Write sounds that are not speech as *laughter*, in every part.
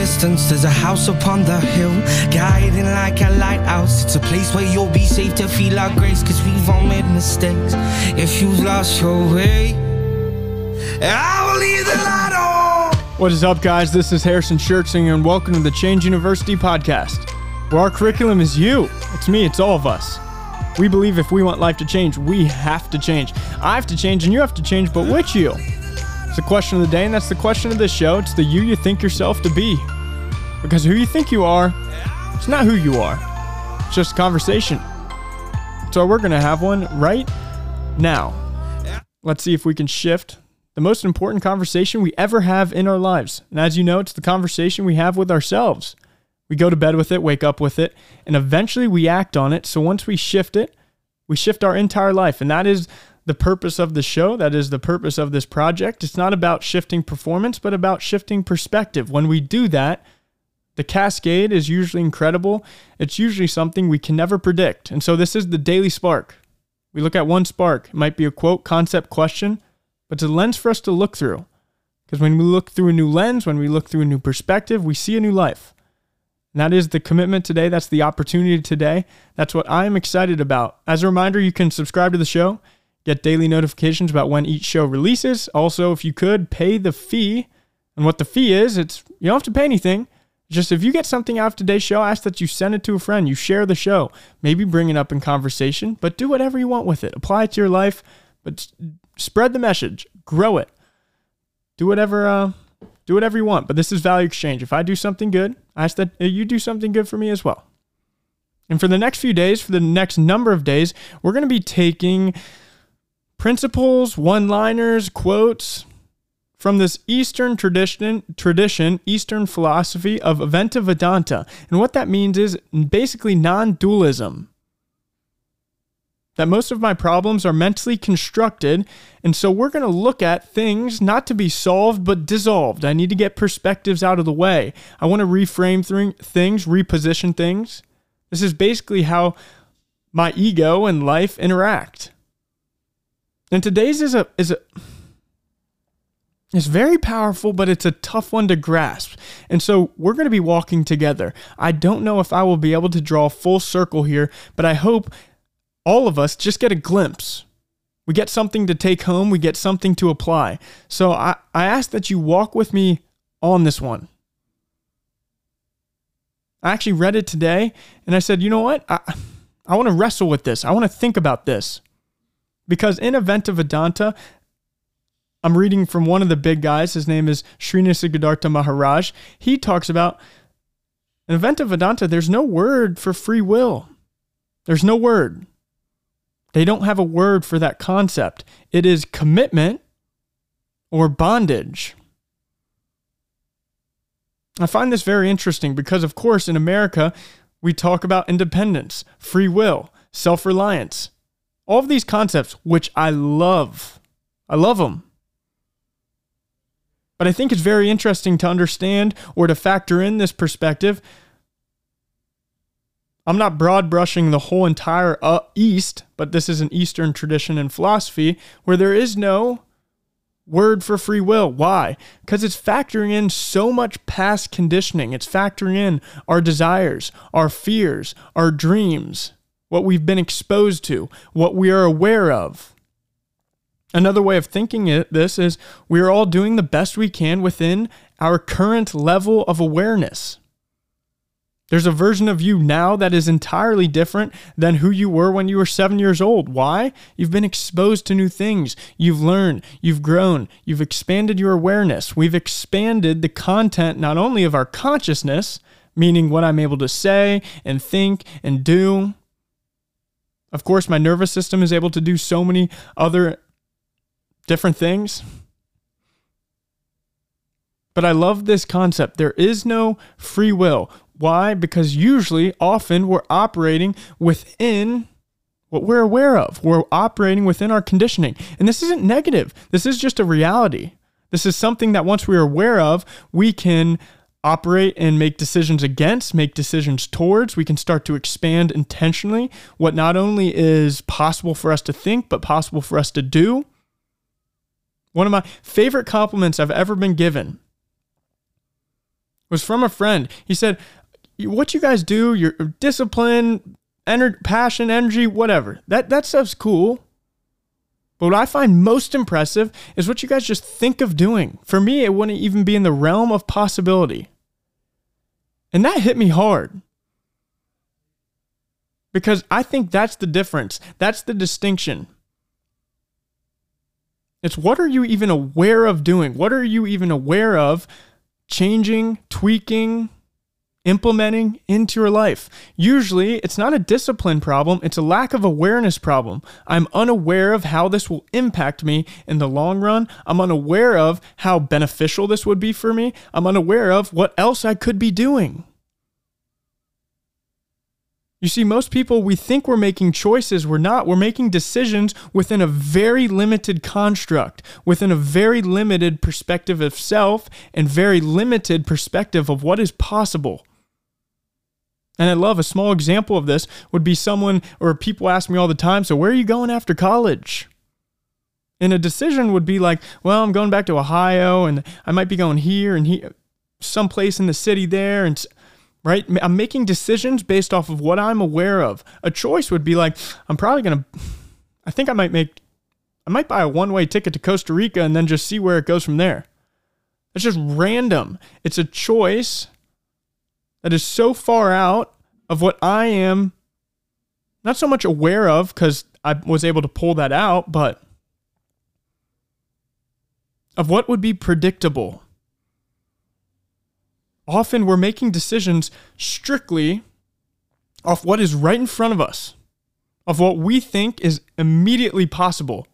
distance, there's a house upon the hill, guiding like a lighthouse. It's a place where you'll be safe to feel our grace, cause we've all made mistakes. If you've lost your way, I will leave the light on. What is up, guys? This is Harrison Schertzing, and welcome to the Change University podcast, where our curriculum is you. It's me, it's all of us. We believe if we want life to change, we have to change. I have to change, and you have to change, but which you? It's the question of the day, and that's the question of this show. It's the you you think yourself to be. Because who you think you are, it's not who you are, it's just a conversation. So we're going to have one right now. Let's see if we can shift the most important conversation we ever have in our lives. And as you know, it's the conversation we have with ourselves. We go to bed with it, wake up with it, and eventually we act on it. So once we shift it, we shift our entire life. And that is the purpose of the show. That is the purpose of this project. It's not about shifting performance, but about shifting perspective. When we do that, the cascade is usually incredible. It's usually something we can never predict. And so this is the daily spark. We look at one spark. It might be a quote, concept, question, but it's a lens for us to look through. Because when we look through a new lens, when we look through a new perspective, we see a new life. And that is the commitment today. That's the opportunity today. That's what I'm excited about. As a reminder, you can subscribe to the show get daily notifications about when each show releases. Also, if you could pay the fee, and what the fee is, it's you don't have to pay anything. Just if you get something out of today's show, ask that you send it to a friend, you share the show, maybe bring it up in conversation, but do whatever you want with it. Apply it to your life, but spread the message, grow it. Do whatever uh, do whatever you want, but this is value exchange. If I do something good, I ask that you do something good for me as well. And for the next few days, for the next number of days, we're going to be taking principles, one-liners, quotes from this Eastern tradition, tradition, Eastern philosophy of Advaita Vedanta. And what that means is basically non-dualism. That most of my problems are mentally constructed, and so we're going to look at things not to be solved but dissolved. I need to get perspectives out of the way. I want to reframe things, reposition things. This is basically how my ego and life interact. And today's is a is a it's very powerful, but it's a tough one to grasp. And so we're going to be walking together. I don't know if I will be able to draw full circle here, but I hope all of us just get a glimpse. We get something to take home, we get something to apply. So I, I ask that you walk with me on this one. I actually read it today and I said, you know what? I, I want to wrestle with this. I want to think about this. Because in Advaita Vedanta, I'm reading from one of the big guys. His name is Sri Nisargadatta Maharaj. He talks about in Advaita Vedanta, there's no word for free will. There's no word. They don't have a word for that concept. It is commitment or bondage. I find this very interesting because, of course, in America, we talk about independence, free will, self reliance. All of these concepts, which I love, I love them. But I think it's very interesting to understand or to factor in this perspective. I'm not broad brushing the whole entire uh, East, but this is an Eastern tradition and philosophy where there is no word for free will. Why? Because it's factoring in so much past conditioning. It's factoring in our desires, our fears, our dreams what we've been exposed to, what we are aware of. Another way of thinking it, this is we are all doing the best we can within our current level of awareness. There's a version of you now that is entirely different than who you were when you were seven years old. Why? You've been exposed to new things. You've learned, you've grown, you've expanded your awareness. We've expanded the content not only of our consciousness, meaning what I'm able to say and think and do, of course, my nervous system is able to do so many other different things. But I love this concept. There is no free will. Why? Because usually, often, we're operating within what we're aware of. We're operating within our conditioning. And this isn't negative, this is just a reality. This is something that once we're aware of, we can operate and make decisions against, make decisions towards. We can start to expand intentionally what not only is possible for us to think, but possible for us to do. One of my favorite compliments I've ever been given was from a friend. He said, "What you guys do, your discipline, ener- passion, energy, whatever. That that stuff's cool. But what I find most impressive is what you guys just think of doing. For me, it wouldn't even be in the realm of possibility. And that hit me hard. Because I think that's the difference. That's the distinction. It's what are you even aware of doing? What are you even aware of changing, tweaking, implementing into your life. Usually, it's not a discipline problem, it's a lack of awareness problem. I'm unaware of how this will impact me in the long run. I'm unaware of how beneficial this would be for me. I'm unaware of what else I could be doing. You see, most people, we think we're making choices. We're not. We're making decisions within a very limited construct, within a very limited perspective of self, and very limited perspective of what is possible. And I love a small example of this would be someone or people ask me all the time, so where are you going after college? And a decision would be like, well, I'm going back to Ohio and I might be going here and here, someplace in the city there. And right, I'm making decisions based off of what I'm aware of. A choice would be like, I'm probably going to, I think I might make, I might buy a one way ticket to Costa Rica and then just see where it goes from there. It's just random. It's a choice that is so far out of what I am not so much aware of because I was able to pull that out, but of what would be predictable. Often we're making decisions strictly off what is right in front of us, of what we think is immediately possible,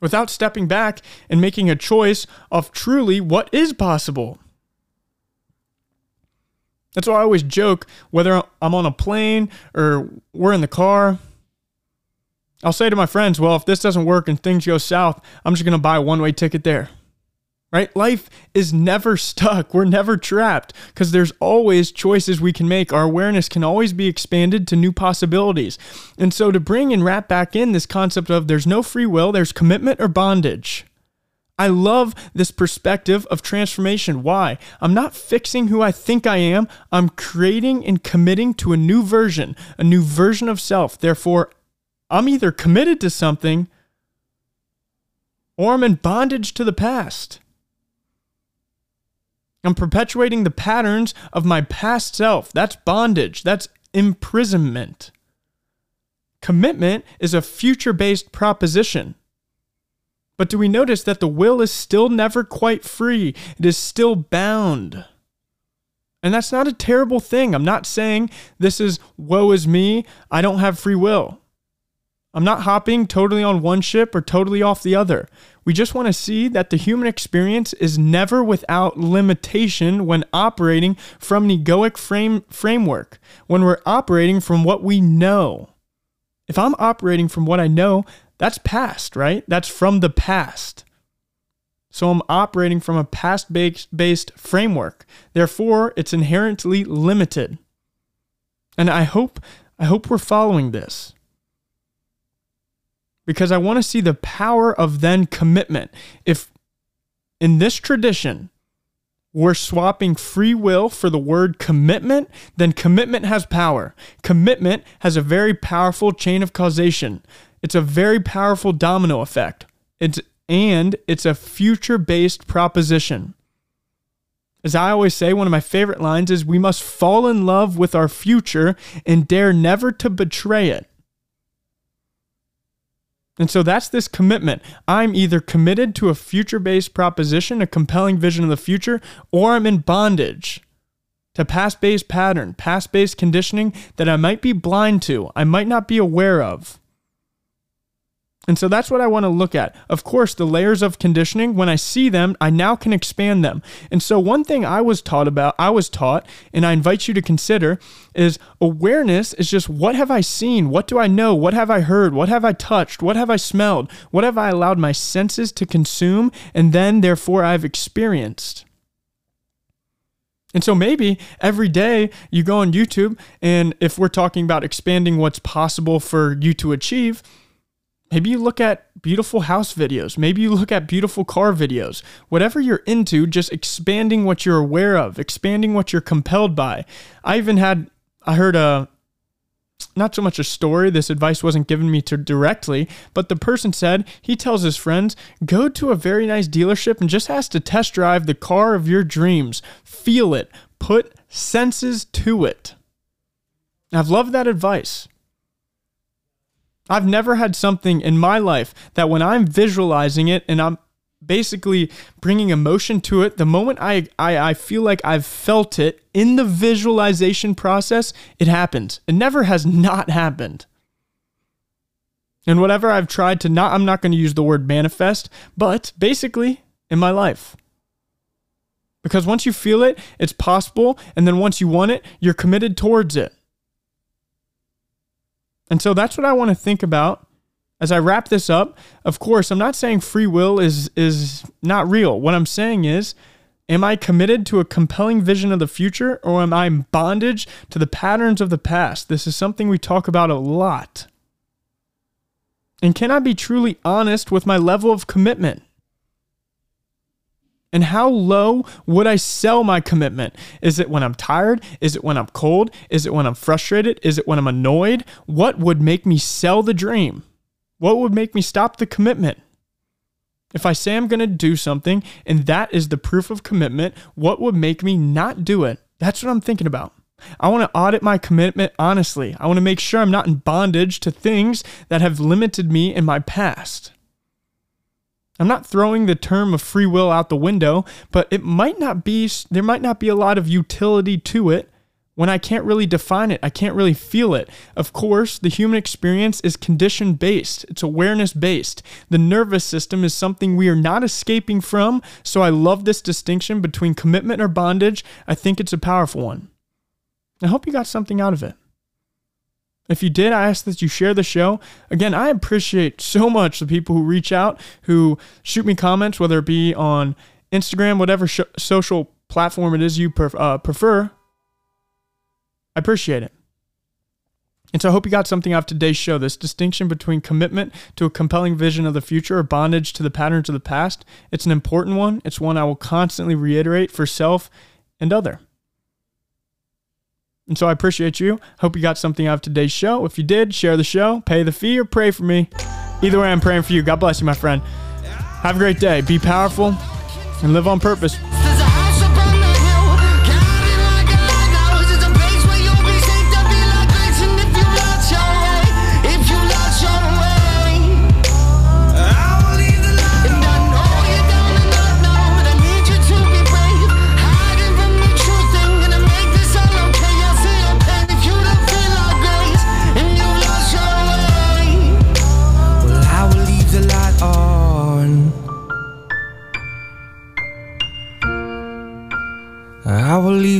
without stepping back and making a choice of truly what is possible. That's why I always joke whether I'm on a plane or we're in the car. I'll say to my friends, well, if this doesn't work and things go south, I'm just going to buy a one way ticket there. Right? Life is never *laughs* stuck. We're never trapped because there's always choices we can make. Our awareness can always be expanded to new possibilities. And so, to bring and wrap back in this concept of there's no free will, there's commitment or bondage. I love this perspective of transformation. Why? I'm not fixing who I think I am. I'm creating and committing to a new version, a new version of self. Therefore, I'm either committed to something or I'm in bondage to the past. I'm perpetuating the patterns of my past self. That's bondage. That's imprisonment. Commitment is a future based proposition. But do we notice that the will is still never quite free? It is still bound. And that's not a terrible thing. I'm not saying this is woe is me, I don't have free will. I'm not hopping totally on one ship or totally off the other. We just want to see that the human experience is never without limitation when operating from an egoic frame framework, when we're operating from what we know. If I'm operating from what I know, that's past, right? That's from the past. So I'm operating from a past based framework. Therefore, it's inherently limited. And I hope I hope we're following this. Because I want to see the power of then commitment. If in this tradition we're swapping free will for the word commitment, then commitment has power. Commitment has a very powerful chain of causation. It's a very powerful domino effect. It's and it's a future-based proposition. As I always say, one of my favorite lines is we must fall in love with our future and dare never to betray it. And so that's this commitment. I'm either committed to a future based proposition, a compelling vision of the future, or I'm in bondage to past based pattern, past based conditioning that I might be blind to, I might not be aware of. And so that's what I want to look at. Of course, the layers of conditioning, when I see them, I now can expand them. And so one thing I was taught about, I was taught, and I invite you to consider is awareness is just what have I seen? What do I know? What have I heard? What have I touched? What have I smelled? What have I allowed my senses to consume? And then therefore I've experienced. And so maybe every day you go on YouTube, and if we're talking about expanding what's possible for you to achieve, Maybe you look at beautiful house videos. Maybe you look at beautiful car videos. Whatever you're into, just expanding what you're aware of, expanding what you're compelled by. I even had, I heard a, not so much a story, this advice wasn't given me to directly, but the person said he tells his friends, go to a very nice dealership and just has to test drive the car of your dreams. Feel it, put senses to it. I've loved that advice. I've never had something in my life that when I'm visualizing it and I'm basically bringing emotion to it, the moment I, I, I feel like I've felt it in the visualization process, it happens. It never has not happened. And whatever I've tried to not, I'm not going to use the word manifest, but basically in my life. Because once you feel it, it's possible. And then once you want it, you're committed towards it. And so that's what I want to think about as I wrap this up. Of course, I'm not saying free will is is not real. What I'm saying is am I committed to a compelling vision of the future or am I in bondage to the patterns of the past? This is something we talk about a lot. And can I be truly honest with my level of commitment? And how low would I sell my commitment? Is it when I'm tired? Is it when I'm cold? Is it when I'm frustrated? Is it when I'm annoyed? What would make me sell the dream? What would make me stop the commitment? If I say I'm going to do something and that is the proof of commitment, what would make me not do it? That's what I'm thinking about. I want to audit my commitment honestly. I want to make sure I'm not in bondage to things that have limited me in my past. I'm not throwing the term of free will out the window, but it might not be, there might not be a lot of utility to it when I can't really define it. I can't really feel it. Of course, the human experience is condition based, it's awareness based. The nervous system is something we are not escaping from. So I love this distinction between commitment or bondage. I think it's a powerful one. I hope you got something out of it. If you did, I ask that you share the show. Again, I appreciate so much the people who reach out, who shoot me comments, whether it be on Instagram, whatever sh- social platform it is you uh, prefer. I appreciate it. And so I hope you got something out of today's show. This distinction between commitment to a compelling vision of the future or bondage to the patterns of the past. It's an important one. It's one I will constantly reiterate for self and other. And so I appreciate you. Hope you got something out of today's show. If you did, share the show, pay the fee, or pray for me. Either way, I'm praying for you. God bless you, my friend. Have a great day. Be powerful and live on purpose.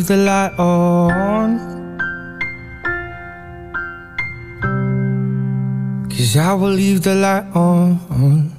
Leave the light on. Cause I will leave the light on